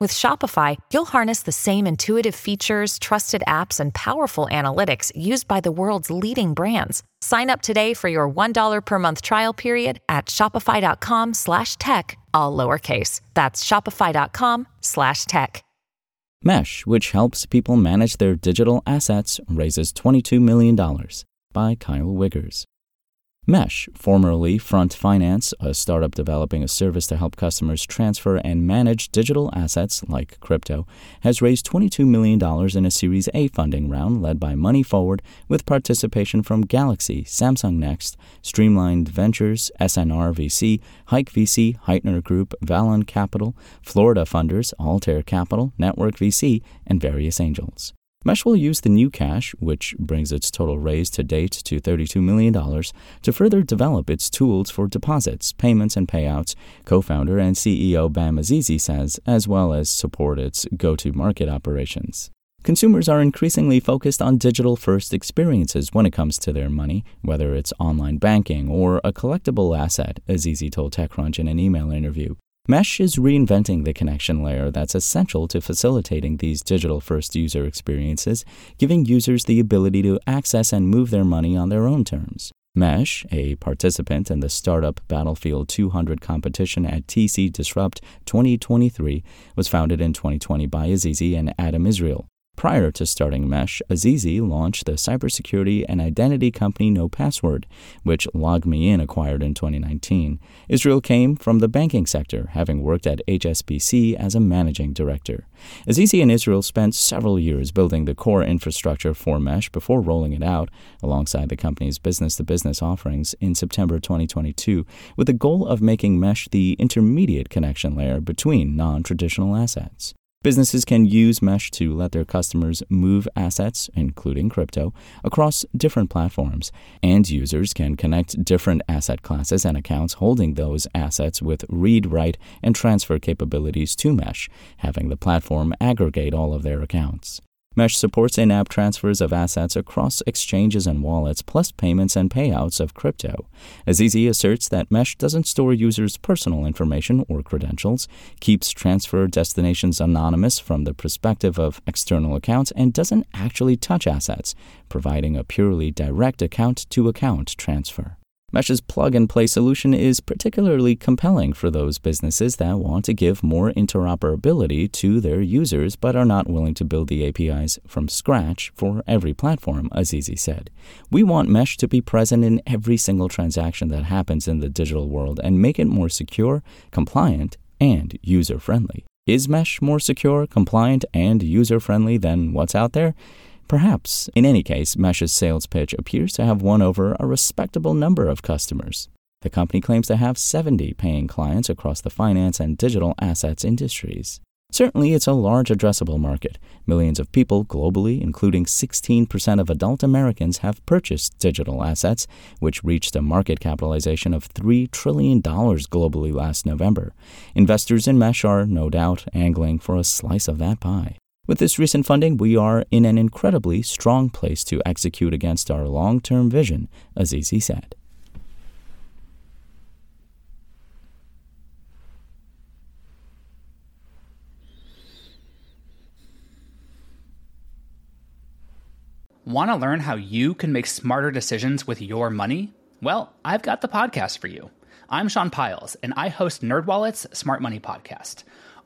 With Shopify, you'll harness the same intuitive features, trusted apps, and powerful analytics used by the world's leading brands. Sign up today for your $1 per month trial period at shopify.com slash tech, all lowercase. That's shopify.com slash tech. Mesh, which helps people manage their digital assets, raises $22 million by Kyle Wiggers. Mesh, formerly Front Finance, a startup developing a service to help customers transfer and manage digital assets like crypto, has raised $22 million in a Series A funding round led by Money Forward with participation from Galaxy, Samsung Next, Streamlined Ventures, SNR VC, Hike VC, Heitner Group, Valon Capital, Florida Funders, Altair Capital, Network VC, and various angels. Mesh will use the new cash, which brings its total raise to date to $32 million, to further develop its tools for deposits, payments, and payouts, co founder and CEO Bam Azizi says, as well as support its go to market operations. Consumers are increasingly focused on digital first experiences when it comes to their money, whether it's online banking or a collectible asset, Azizi told TechCrunch in an email interview. Mesh is reinventing the connection layer that's essential to facilitating these digital first user experiences, giving users the ability to access and move their money on their own terms. Mesh, a participant in the startup Battlefield 200 competition at TC Disrupt 2023, was founded in 2020 by Azizi and Adam Israel. Prior to starting Mesh, Azizi launched the cybersecurity and identity company No Password, which LogMeIn acquired in 2019. Israel came from the banking sector, having worked at HSBC as a managing director. Azizi and Israel spent several years building the core infrastructure for Mesh before rolling it out alongside the company's business to business offerings in September 2022, with the goal of making Mesh the intermediate connection layer between non traditional assets. Businesses can use Mesh to let their customers move assets, including crypto, across different platforms, and users can connect different asset classes and accounts holding those assets with read, write, and transfer capabilities to Mesh, having the platform aggregate all of their accounts. Mesh supports in app transfers of assets across exchanges and wallets, plus payments and payouts of crypto. Azizi asserts that Mesh doesn't store users' personal information or credentials, keeps transfer destinations anonymous from the perspective of external accounts, and doesn't actually touch assets, providing a purely direct account to account transfer. Mesh's plug and play solution is particularly compelling for those businesses that want to give more interoperability to their users but are not willing to build the APIs from scratch for every platform, Azizi said. We want Mesh to be present in every single transaction that happens in the digital world and make it more secure, compliant, and user friendly. Is Mesh more secure, compliant, and user friendly than what's out there? Perhaps. In any case, Mesh's sales pitch appears to have won over a respectable number of customers. The company claims to have 70 paying clients across the finance and digital assets industries. Certainly, it's a large addressable market. Millions of people globally, including 16% of adult Americans, have purchased digital assets, which reached a market capitalization of $3 trillion globally last November. Investors in Mesh are, no doubt, angling for a slice of that pie. With this recent funding, we are in an incredibly strong place to execute against our long term vision, Azizi said. Want to learn how you can make smarter decisions with your money? Well, I've got the podcast for you. I'm Sean Pyles, and I host NerdWallet's Smart Money Podcast.